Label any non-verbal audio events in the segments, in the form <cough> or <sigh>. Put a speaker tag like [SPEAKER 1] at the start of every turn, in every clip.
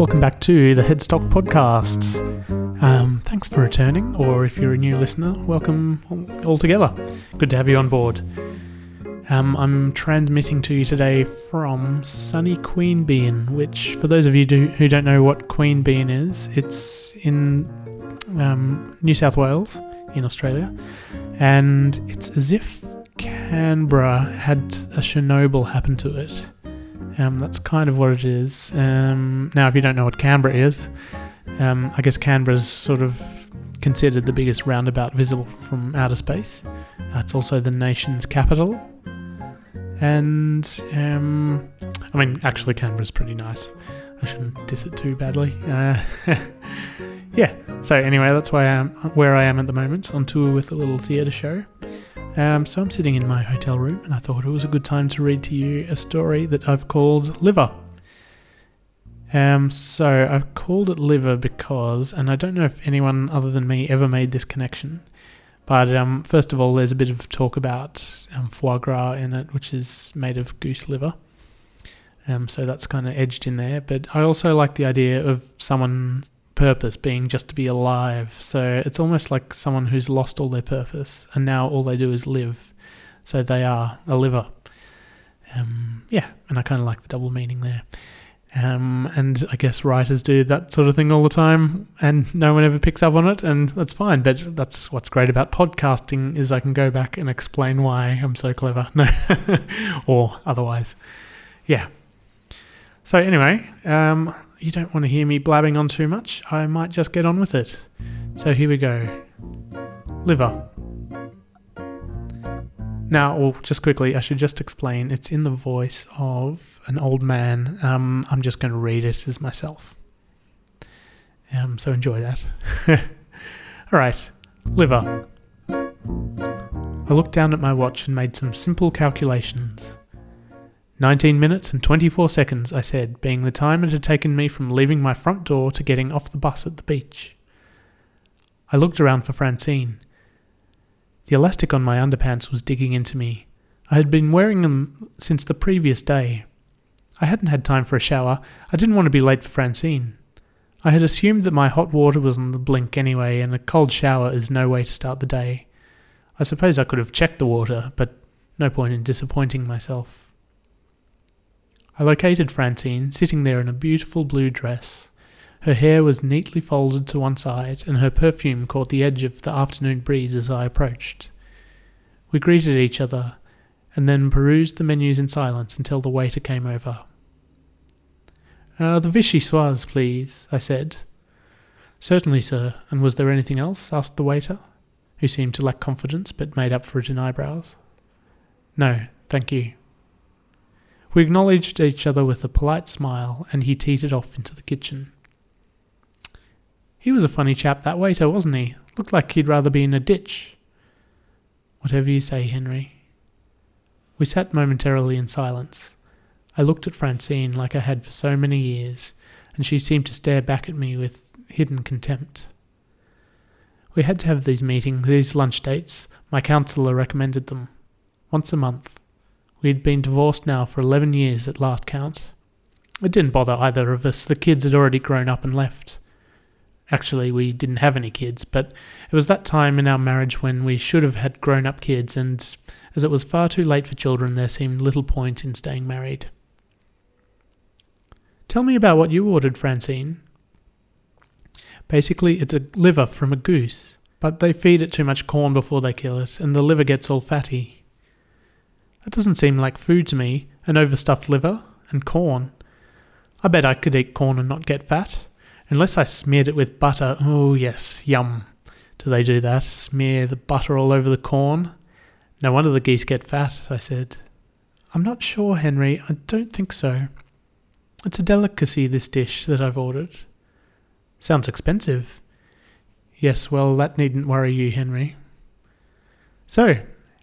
[SPEAKER 1] Welcome back to the Headstock Podcast. Um, thanks for returning, or if you're a new listener, welcome all together. Good to have you on board. Um, I'm transmitting to you today from sunny Queanbeyan, which, for those of you do, who don't know what Queanbeyan is, it's in um, New South Wales in Australia, and it's as if Canberra had a Chernobyl happen to it. Um, that's kind of what it is. Um, now, if you don't know what Canberra is, um, I guess Canberra's sort of considered the biggest roundabout visible from outer space. Uh, it's also the nation's capital. And, um, I mean, actually, Canberra's pretty nice. I shouldn't diss it too badly. Uh, <laughs> yeah, so anyway, that's why I am where I am at the moment, on tour with a little theatre show. Um, so I'm sitting in my hotel room, and I thought it was a good time to read to you a story that I've called Liver. Um, so I've called it Liver because, and I don't know if anyone other than me ever made this connection, but um, first of all, there's a bit of talk about um, foie gras in it, which is made of goose liver. Um, so that's kind of edged in there. But I also like the idea of someone purpose being just to be alive. So it's almost like someone who's lost all their purpose and now all they do is live. So they are a liver. Um, yeah, and I kind of like the double meaning there. Um, and I guess writers do that sort of thing all the time, and no one ever picks up on it, and that's fine. But that's what's great about podcasting is I can go back and explain why I'm so clever, <laughs> no, or otherwise. Yeah. So anyway, um, you don't want to hear me blabbing on too much, I might just get on with it. So here we go. Liver. Now, well, just quickly, I should just explain it's in the voice of an old man. Um, I'm just going to read it as myself. Um, so enjoy that. <laughs> All right, liver. I looked down at my watch and made some simple calculations. 19 minutes and 24 seconds, I said, being the time it had taken me from leaving my front door to getting off the bus at the beach. I looked around for Francine. The elastic on my underpants was digging into me. I had been wearing them since the previous day. I hadn't had time for a shower. I didn't want to be late for Francine. I had assumed that my hot water was on the blink anyway, and a cold shower is no way to start the day. I suppose I could have checked the water, but no point in disappointing myself. I located Francine sitting there in a beautiful blue dress. Her hair was neatly folded to one side, and her perfume caught the edge of the afternoon breeze as I approached. We greeted each other, and then perused the menus in silence until the waiter came over. Uh, the vichyssoise, please, I said. Certainly, sir. And was there anything else? asked the waiter, who seemed to lack confidence but made up for it in eyebrows. No, thank you. We acknowledged each other with a polite smile, and he teetered off into the kitchen. He was a funny chap, that waiter, wasn't he? Looked like he'd rather be in a ditch. Whatever you say, Henry. We sat momentarily in silence. I looked at Francine like I had for so many years, and she seemed to stare back at me with hidden contempt. We had to have these meetings, these lunch dates. My counsellor recommended them. Once a month. We had been divorced now for 11 years at last count. It didn't bother either of us, the kids had already grown up and left. Actually, we didn't have any kids, but it was that time in our marriage when we should have had grown up kids, and as it was far too late for children, there seemed little point in staying married. Tell me about what you ordered, Francine. Basically, it's a liver from a goose, but they feed it too much corn before they kill it, and the liver gets all fatty. That doesn't seem like food to me, an overstuffed liver and corn. I bet I could eat corn and not get fat. Unless I smeared it with butter. Oh, yes, yum. Do they do that? Smear the butter all over the corn? No wonder the geese get fat, I said. I'm not sure, Henry. I don't think so. It's a delicacy, this dish that I've ordered. Sounds expensive. Yes, well, that needn't worry you, Henry. So,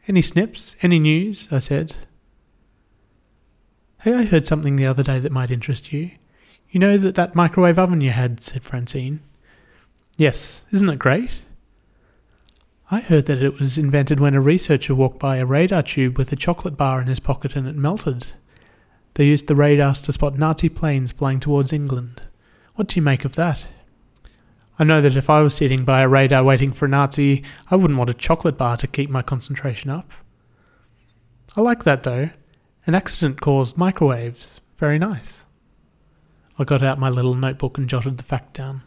[SPEAKER 1] any snips? Any news? I said. Hey, I heard something the other day that might interest you. You know that that microwave oven you had, said Francine. Yes, isn't it great? I heard that it was invented when a researcher walked by a radar tube with a chocolate bar in his pocket and it melted. They used the radars to spot Nazi planes flying towards England. What do you make of that? I know that if I was sitting by a radar waiting for a Nazi, I wouldn't want a chocolate bar to keep my concentration up. I like that though. An accident caused microwaves. Very nice. I got out my little notebook and jotted the fact down.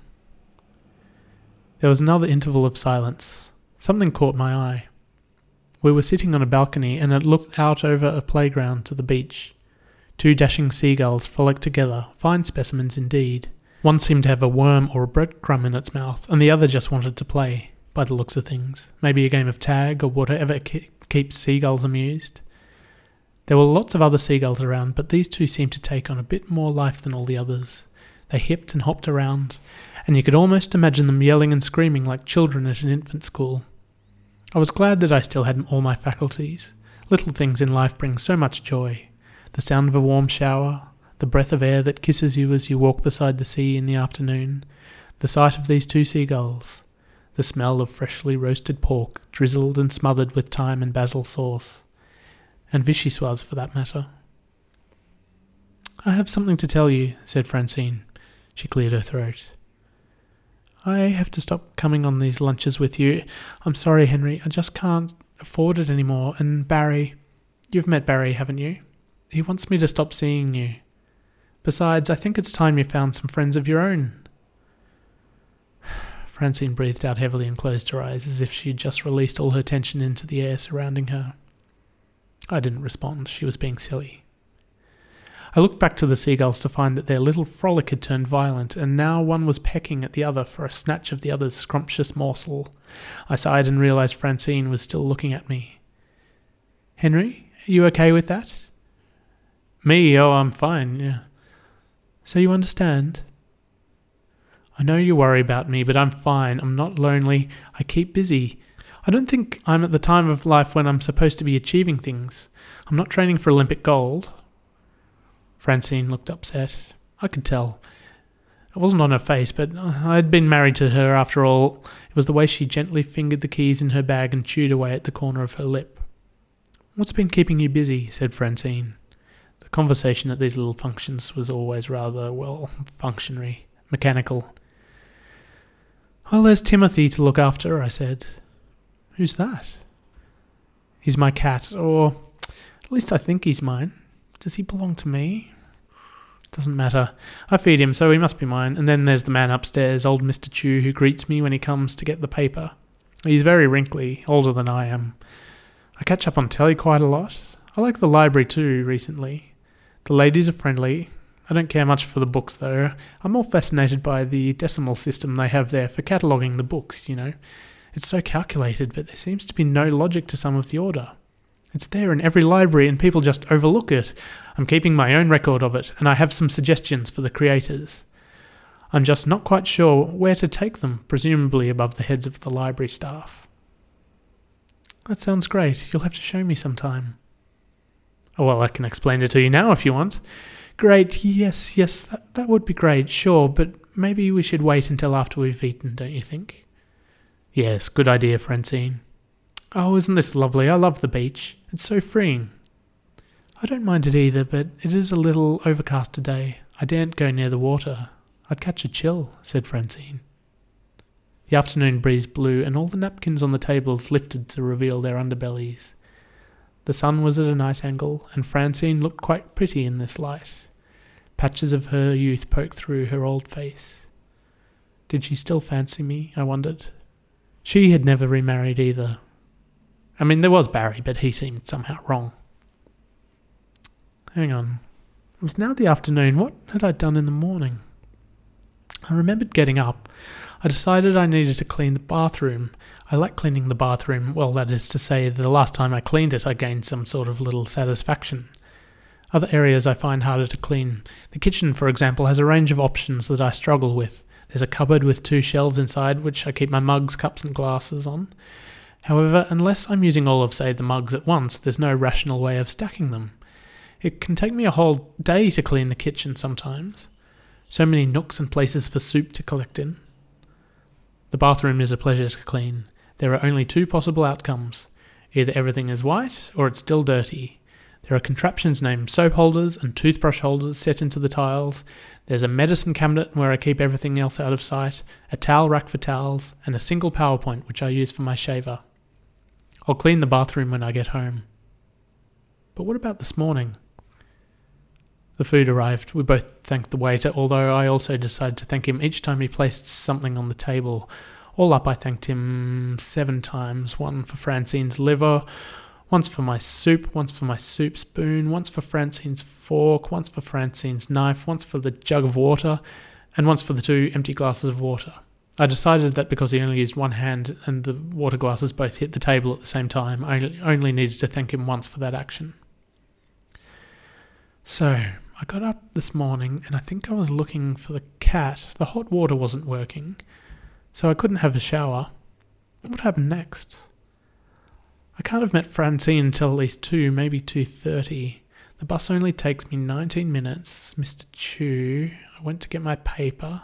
[SPEAKER 1] There was another interval of silence. Something caught my eye. We were sitting on a balcony and it looked out over a playground to the beach. Two dashing seagulls frolicked together, fine specimens indeed. One seemed to have a worm or a breadcrumb in its mouth, and the other just wanted to play, by the looks of things. Maybe a game of tag or whatever keeps seagulls amused. There were lots of other seagulls around, but these two seemed to take on a bit more life than all the others. They hipped and hopped around, and you could almost imagine them yelling and screaming like children at an infant school. I was glad that I still had all my faculties. Little things in life bring so much joy. The sound of a warm shower, the breath of air that kisses you as you walk beside the sea in the afternoon, the sight of these two seagulls, the smell of freshly roasted pork, drizzled and smothered with thyme and basil sauce, and vichyssoise for that matter. I have something to tell you, said Francine. She cleared her throat. I have to stop coming on these lunches with you. I'm sorry, Henry. I just can't afford it anymore. And Barry, you've met Barry, haven't you? He wants me to stop seeing you. Besides, I think it's time you found some friends of your own. <sighs> Francine breathed out heavily and closed her eyes as if she had just released all her tension into the air surrounding her. I didn't respond. She was being silly. I looked back to the seagulls to find that their little frolic had turned violent, and now one was pecking at the other for a snatch of the other's scrumptious morsel. I sighed and realized Francine was still looking at me. Henry, are you okay with that? Me? Oh, I'm fine, yeah. So you understand? I know you worry about me, but I'm fine. I'm not lonely. I keep busy. I don't think I'm at the time of life when I'm supposed to be achieving things. I'm not training for Olympic gold. Francine looked upset. I could tell. It wasn't on her face, but uh, I had been married to her after all. It was the way she gently fingered the keys in her bag and chewed away at the corner of her lip. What's been keeping you busy? said Francine. Conversation at these little functions was always rather, well, functionary, mechanical. Well, there's Timothy to look after, I said. Who's that? He's my cat, or at least I think he's mine. Does he belong to me? Doesn't matter. I feed him, so he must be mine. And then there's the man upstairs, old Mr. Chu, who greets me when he comes to get the paper. He's very wrinkly, older than I am. I catch up on telly quite a lot. I like the library too recently. The ladies are friendly. I don't care much for the books though. I'm more fascinated by the decimal system they have there for cataloguing the books, you know. It's so calculated, but there seems to be no logic to some of the order. It's there in every library and people just overlook it. I'm keeping my own record of it, and I have some suggestions for the creators. I'm just not quite sure where to take them, presumably above the heads of the library staff. That sounds great. You'll have to show me sometime. Oh, well, I can explain it to you now if you want. Great, yes, yes, that, that would be great, sure, but maybe we should wait until after we've eaten, don't you think? Yes, good idea, Francine. Oh, isn't this lovely? I love the beach. It's so freeing. I don't mind it either, but it is a little overcast today. I daren't go near the water. I'd catch a chill, said Francine. The afternoon breeze blew, and all the napkins on the tables lifted to reveal their underbellies. The sun was at a nice angle, and Francine looked quite pretty in this light. Patches of her youth poked through her old face. Did she still fancy me? I wondered. She had never remarried either. I mean, there was Barry, but he seemed somehow wrong. Hang on. It was now the afternoon. What had I done in the morning? I remembered getting up. I decided I needed to clean the bathroom, I like cleaning the bathroom. Well, that is to say, the last time I cleaned it, I gained some sort of little satisfaction. Other areas I find harder to clean. The kitchen, for example, has a range of options that I struggle with. There's a cupboard with two shelves inside, which I keep my mugs, cups, and glasses on. However, unless I'm using all of, say, the mugs at once, there's no rational way of stacking them. It can take me a whole day to clean the kitchen sometimes. So many nooks and places for soup to collect in. The bathroom is a pleasure to clean. There are only two possible outcomes either everything is white or it's still dirty. There are contraptions named soap holders and toothbrush holders set into the tiles. There's a medicine cabinet where I keep everything else out of sight, a towel rack for towels, and a single PowerPoint which I use for my shaver. I'll clean the bathroom when I get home. But what about this morning? The food arrived. We both thanked the waiter, although I also decided to thank him each time he placed something on the table. All up, I thanked him seven times one for Francine's liver, once for my soup, once for my soup spoon, once for Francine's fork, once for Francine's knife, once for the jug of water, and once for the two empty glasses of water. I decided that because he only used one hand and the water glasses both hit the table at the same time, I only needed to thank him once for that action. So, I got up this morning and I think I was looking for the cat. The hot water wasn't working, so I couldn't have a shower. What happened next? I can't have met Francine until at least 2, maybe 2.30. The bus only takes me 19 minutes. Mr. Chu, I went to get my paper.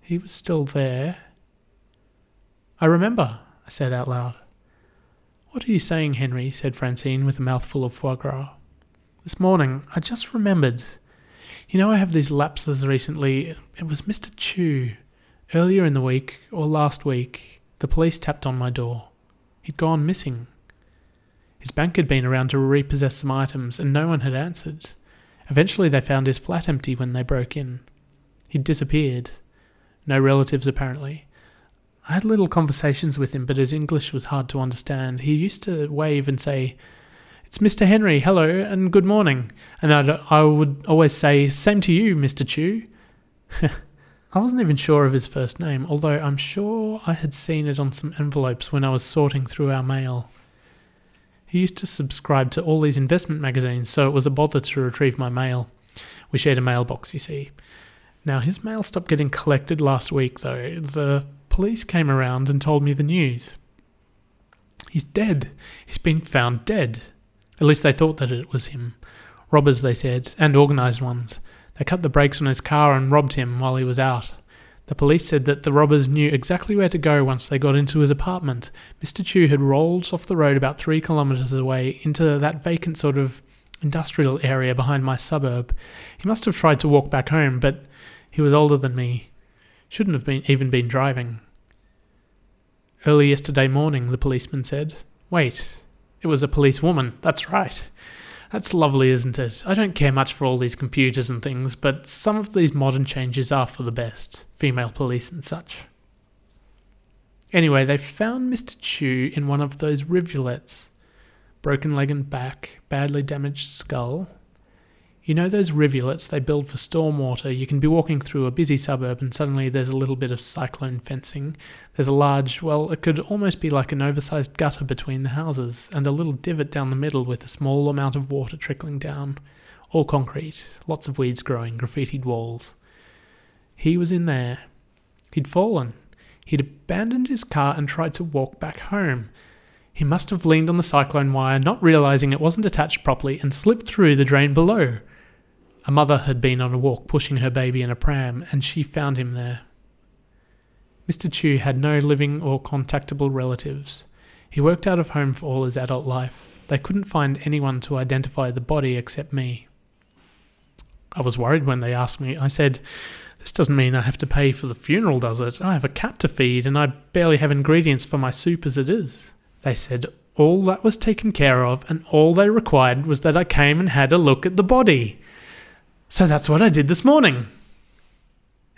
[SPEAKER 1] He was still there. I remember, I said out loud. What are you saying, Henry? said Francine with a mouthful of foie gras. This morning, I just remembered. You know, I have these lapses recently. It was Mr. Chu. Earlier in the week, or last week, the police tapped on my door. He'd gone missing. His bank had been around to repossess some items, and no one had answered. Eventually, they found his flat empty when they broke in. He'd disappeared. No relatives, apparently. I had little conversations with him, but his English was hard to understand. He used to wave and say, It's Mr. Henry, hello, and good morning. And I'd, I would always say, Same to you, Mr. Chu. <laughs> I wasn't even sure of his first name, although I'm sure I had seen it on some envelopes when I was sorting through our mail. He used to subscribe to all these investment magazines, so it was a bother to retrieve my mail. We shared a mailbox, you see. Now, his mail stopped getting collected last week, though. The police came around and told me the news. He's dead. He's been found dead. At least they thought that it was him. Robbers, they said, and organised ones. They cut the brakes on his car and robbed him while he was out. The police said that the robbers knew exactly where to go once they got into his apartment. Mr. Chu had rolled off the road about three kilometres away into that vacant sort of industrial area behind my suburb. He must have tried to walk back home, but he was older than me. Shouldn't have been even been driving. Early yesterday morning, the policeman said. Wait, it was a policewoman. That's right. That's lovely, isn't it? I don't care much for all these computers and things, but some of these modern changes are for the best. Female police and such. Anyway, they found Mr. Chu in one of those rivulets. Broken leg and back, badly damaged skull, you know those rivulets they build for stormwater? You can be walking through a busy suburb and suddenly there's a little bit of cyclone fencing. There's a large, well, it could almost be like an oversized gutter between the houses, and a little divot down the middle with a small amount of water trickling down. All concrete, lots of weeds growing, graffitied walls. He was in there. He'd fallen. He'd abandoned his car and tried to walk back home. He must have leaned on the cyclone wire, not realizing it wasn't attached properly, and slipped through the drain below. A mother had been on a walk pushing her baby in a pram, and she found him there. Mr. Chu had no living or contactable relatives. He worked out of home for all his adult life. They couldn't find anyone to identify the body except me. I was worried when they asked me. I said, This doesn't mean I have to pay for the funeral, does it? I have a cat to feed, and I barely have ingredients for my soup as it is. They said all that was taken care of, and all they required was that I came and had a look at the body. So that's what I did this morning.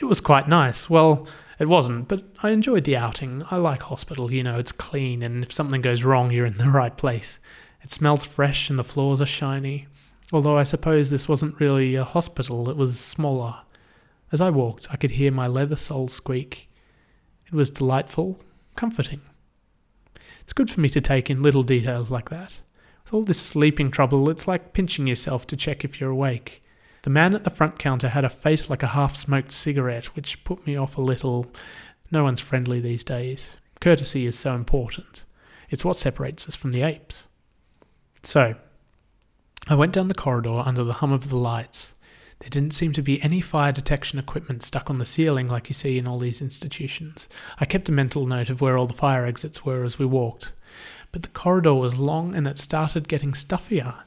[SPEAKER 1] It was quite nice. Well, it wasn't, but I enjoyed the outing. I like hospital, you know, it's clean, and if something goes wrong, you're in the right place. It smells fresh and the floors are shiny. Although I suppose this wasn't really a hospital, it was smaller. As I walked, I could hear my leather soles squeak. It was delightful, comforting. It's good for me to take in little details like that. With all this sleeping trouble, it's like pinching yourself to check if you're awake. The man at the front counter had a face like a half smoked cigarette, which put me off a little. No one's friendly these days. Courtesy is so important. It's what separates us from the apes. So, I went down the corridor under the hum of the lights. There didn't seem to be any fire detection equipment stuck on the ceiling like you see in all these institutions. I kept a mental note of where all the fire exits were as we walked. But the corridor was long and it started getting stuffier.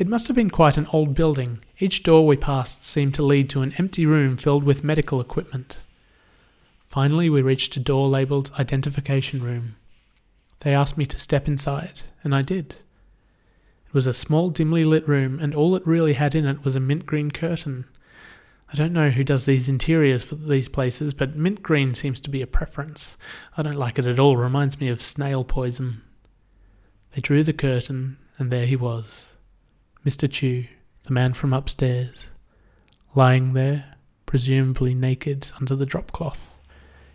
[SPEAKER 1] It must have been quite an old building. Each door we passed seemed to lead to an empty room filled with medical equipment. Finally, we reached a door labelled Identification Room. They asked me to step inside, and I did. It was a small, dimly lit room, and all it really had in it was a mint green curtain. I don't know who does these interiors for these places, but mint green seems to be a preference. I don't like it at all, reminds me of snail poison. They drew the curtain, and there he was, Mr. Chu, the man from upstairs, lying there, presumably naked under the drop cloth.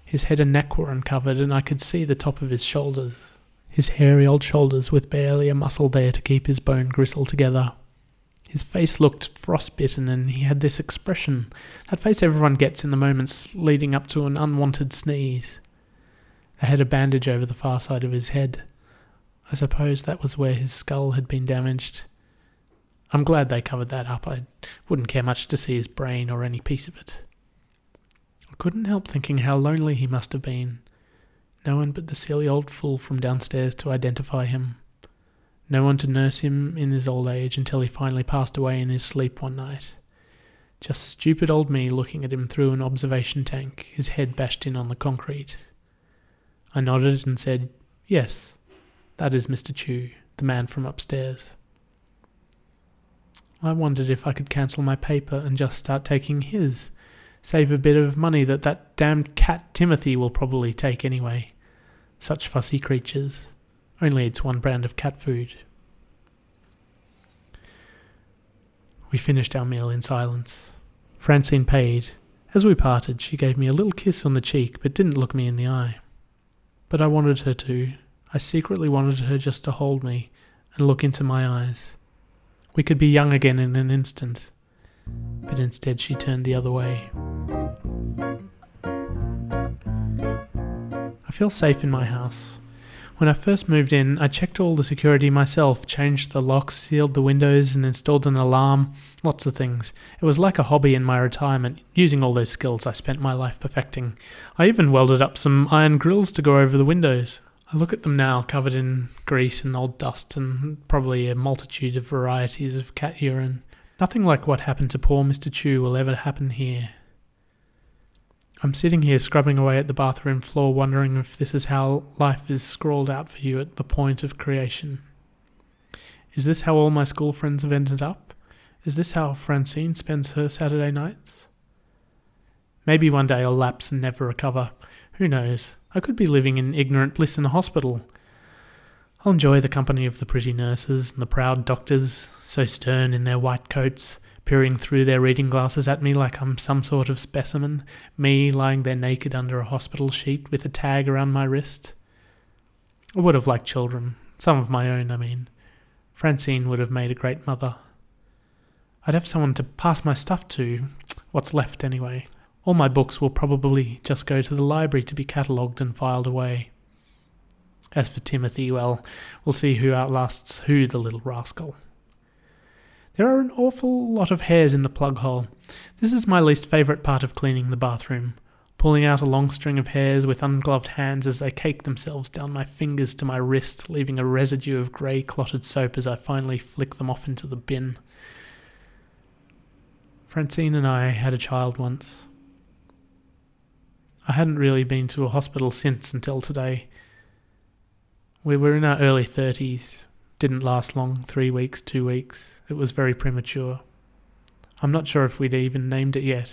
[SPEAKER 1] His head and neck were uncovered, and I could see the top of his shoulders, his hairy old shoulders with barely a muscle there to keep his bone gristle together. His face looked frostbitten, and he had this expression that face everyone gets in the moments leading up to an unwanted sneeze. They had a bandage over the far side of his head. I suppose that was where his skull had been damaged. I'm glad they covered that up. I wouldn't care much to see his brain or any piece of it. I couldn't help thinking how lonely he must have been. No one but the silly old fool from downstairs to identify him. No one to nurse him in his old age until he finally passed away in his sleep one night. Just stupid old me looking at him through an observation tank, his head bashed in on the concrete. I nodded and said, Yes, that is Mr. Chu, the man from upstairs. I wondered if I could cancel my paper and just start taking his, save a bit of money that that damned cat Timothy will probably take anyway. Such fussy creatures. Only it's one brand of cat food. We finished our meal in silence. Francine paid. As we parted, she gave me a little kiss on the cheek, but didn't look me in the eye. But I wanted her to, I secretly wanted her just to hold me and look into my eyes. We could be young again in an instant. But instead, she turned the other way. I feel safe in my house. When I first moved in, I checked all the security myself, changed the locks, sealed the windows, and installed an alarm. Lots of things. It was like a hobby in my retirement, using all those skills I spent my life perfecting. I even welded up some iron grills to go over the windows. I look at them now, covered in grease and old dust, and probably a multitude of varieties of cat urine. Nothing like what happened to poor Mr. Chu will ever happen here. I'm sitting here scrubbing away at the bathroom floor, wondering if this is how life is scrawled out for you at the point of creation. Is this how all my school friends have ended up? Is this how Francine spends her Saturday nights? Maybe one day I'll lapse and never recover. Who knows? I could be living in ignorant bliss in a hospital. I'll enjoy the company of the pretty nurses and the proud doctors, so stern in their white coats, peering through their reading glasses at me like I'm some sort of specimen, me lying there naked under a hospital sheet with a tag around my wrist. I would have liked children, some of my own, I mean. Francine would have made a great mother. I'd have someone to pass my stuff to, what's left anyway. All my books will probably just go to the library to be catalogued and filed away. As for Timothy, well, we'll see who outlasts who, the little rascal. There are an awful lot of hairs in the plug hole. This is my least favourite part of cleaning the bathroom. Pulling out a long string of hairs with ungloved hands as they cake themselves down my fingers to my wrist, leaving a residue of grey clotted soap as I finally flick them off into the bin. Francine and I had a child once. I hadn't really been to a hospital since until today. We were in our early 30s. Didn't last long three weeks, two weeks. It was very premature. I'm not sure if we'd even named it yet.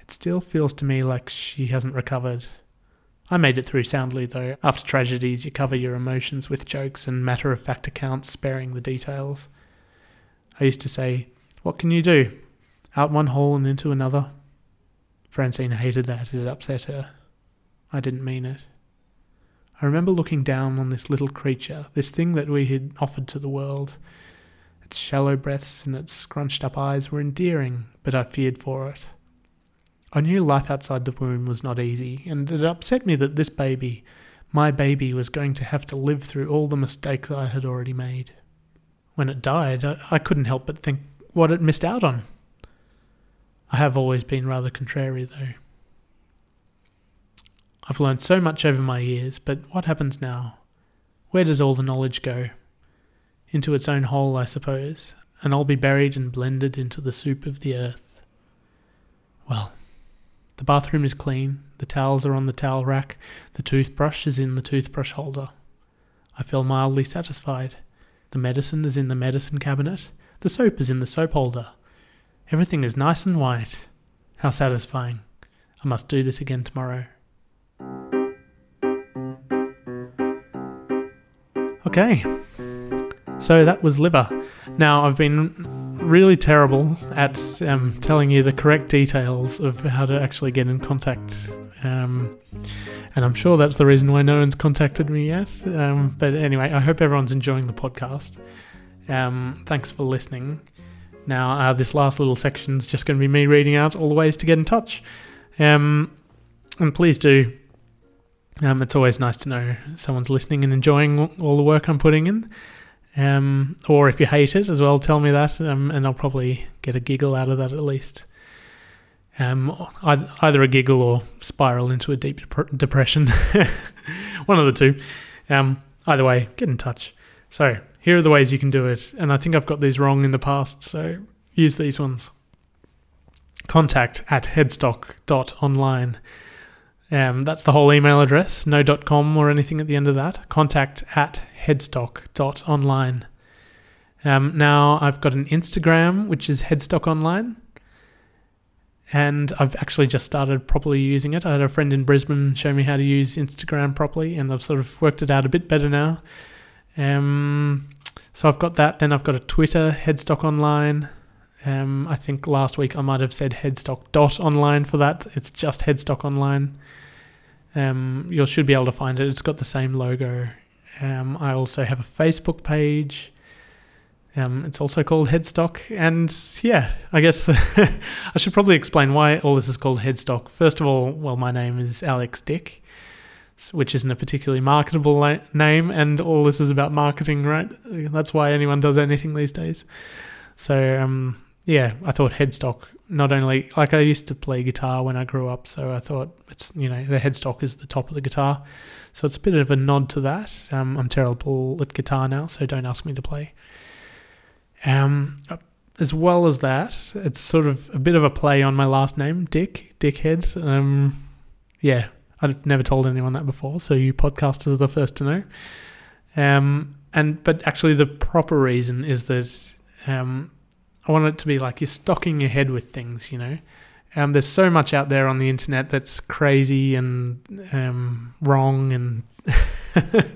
[SPEAKER 1] It still feels to me like she hasn't recovered. I made it through soundly, though. After tragedies, you cover your emotions with jokes and matter of fact accounts, sparing the details. I used to say, What can you do? Out one hole and into another. Francine hated that, it upset her. I didn't mean it. I remember looking down on this little creature, this thing that we had offered to the world. Its shallow breaths and its scrunched up eyes were endearing, but I feared for it. I knew life outside the womb was not easy, and it upset me that this baby, my baby, was going to have to live through all the mistakes I had already made. When it died, I, I couldn't help but think what it missed out on. I have always been rather contrary, though. I've learned so much over my years, but what happens now? Where does all the knowledge go? Into its own hole, I suppose, and I'll be buried and blended into the soup of the earth. Well, the bathroom is clean, the towels are on the towel rack, the toothbrush is in the toothbrush holder. I feel mildly satisfied. The medicine is in the medicine cabinet, the soap is in the soap holder. Everything is nice and white. How satisfying. I must do this again tomorrow. Okay, so that was liver. Now, I've been really terrible at um, telling you the correct details of how to actually get in contact. Um, and I'm sure that's the reason why no one's contacted me yet. Um, but anyway, I hope everyone's enjoying the podcast. Um, thanks for listening. Now, uh, this last little section is just going to be me reading out all the ways to get in touch. Um, and please do. Um, it's always nice to know someone's listening and enjoying all the work I'm putting in. Um, or if you hate it as well, tell me that, um, and I'll probably get a giggle out of that at least. Um, either a giggle or spiral into a deep dep- depression. <laughs> One of the two. Um, either way, get in touch. So, here are the ways you can do it, and I think I've got these wrong in the past, so use these ones. Contact at headstock.online. Um, that's the whole email address, no .com or anything at the end of that. Contact at headstock.online. Um, now I've got an Instagram, which is Headstock Online. And I've actually just started properly using it. I had a friend in Brisbane show me how to use Instagram properly, and I've sort of worked it out a bit better now. Um, so I've got that. Then I've got a Twitter, Headstock Online. Um, I think last week I might have said Headstock dot online for that. It's just Headstock Online. Um, you should be able to find it. It's got the same logo. Um, I also have a Facebook page. Um, it's also called Headstock. And yeah, I guess <laughs> I should probably explain why all this is called Headstock. First of all, well, my name is Alex Dick, which isn't a particularly marketable la- name. And all this is about marketing, right? That's why anyone does anything these days. So, um, yeah, I thought headstock not only like I used to play guitar when I grew up, so I thought it's you know the headstock is the top of the guitar, so it's a bit of a nod to that. Um, I'm terrible at guitar now, so don't ask me to play. Um, as well as that, it's sort of a bit of a play on my last name, Dick, Dickhead. Um, yeah, I've never told anyone that before, so you podcasters are the first to know. Um, and but actually, the proper reason is that um, I want it to be like you're stocking your head with things, you know. Um, there's so much out there on the internet that's crazy and um, wrong and <laughs>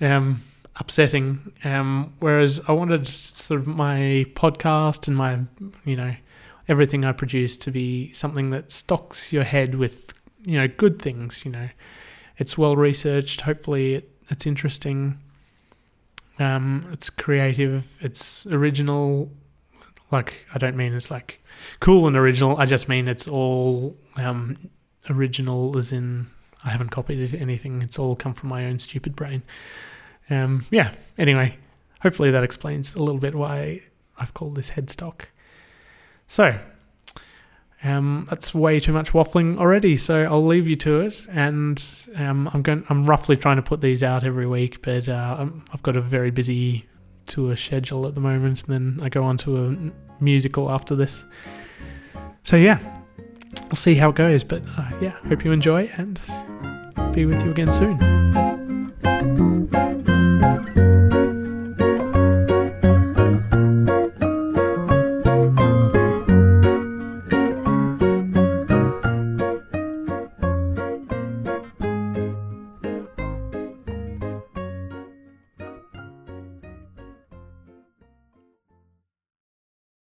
[SPEAKER 1] um, upsetting. Um, whereas I wanted sort of my podcast and my, you know, everything I produce to be something that stocks your head with, you know, good things. You know, it's well researched. Hopefully, it, it's interesting. Um, it's creative. It's original like, I don't mean it's like cool and original. I just mean it's all um, original, as in I haven't copied anything. It's all come from my own stupid brain. Um, yeah. Anyway, hopefully that explains a little bit why I've called this headstock. So, um, that's way too much waffling already. So I'll leave you to it, and um, I'm going. I'm roughly trying to put these out every week, but uh, I've got a very busy tour schedule at the moment, and then I go on to a musical after this. So yeah, I'll see how it goes, but uh, yeah, hope you enjoy and be with you again soon.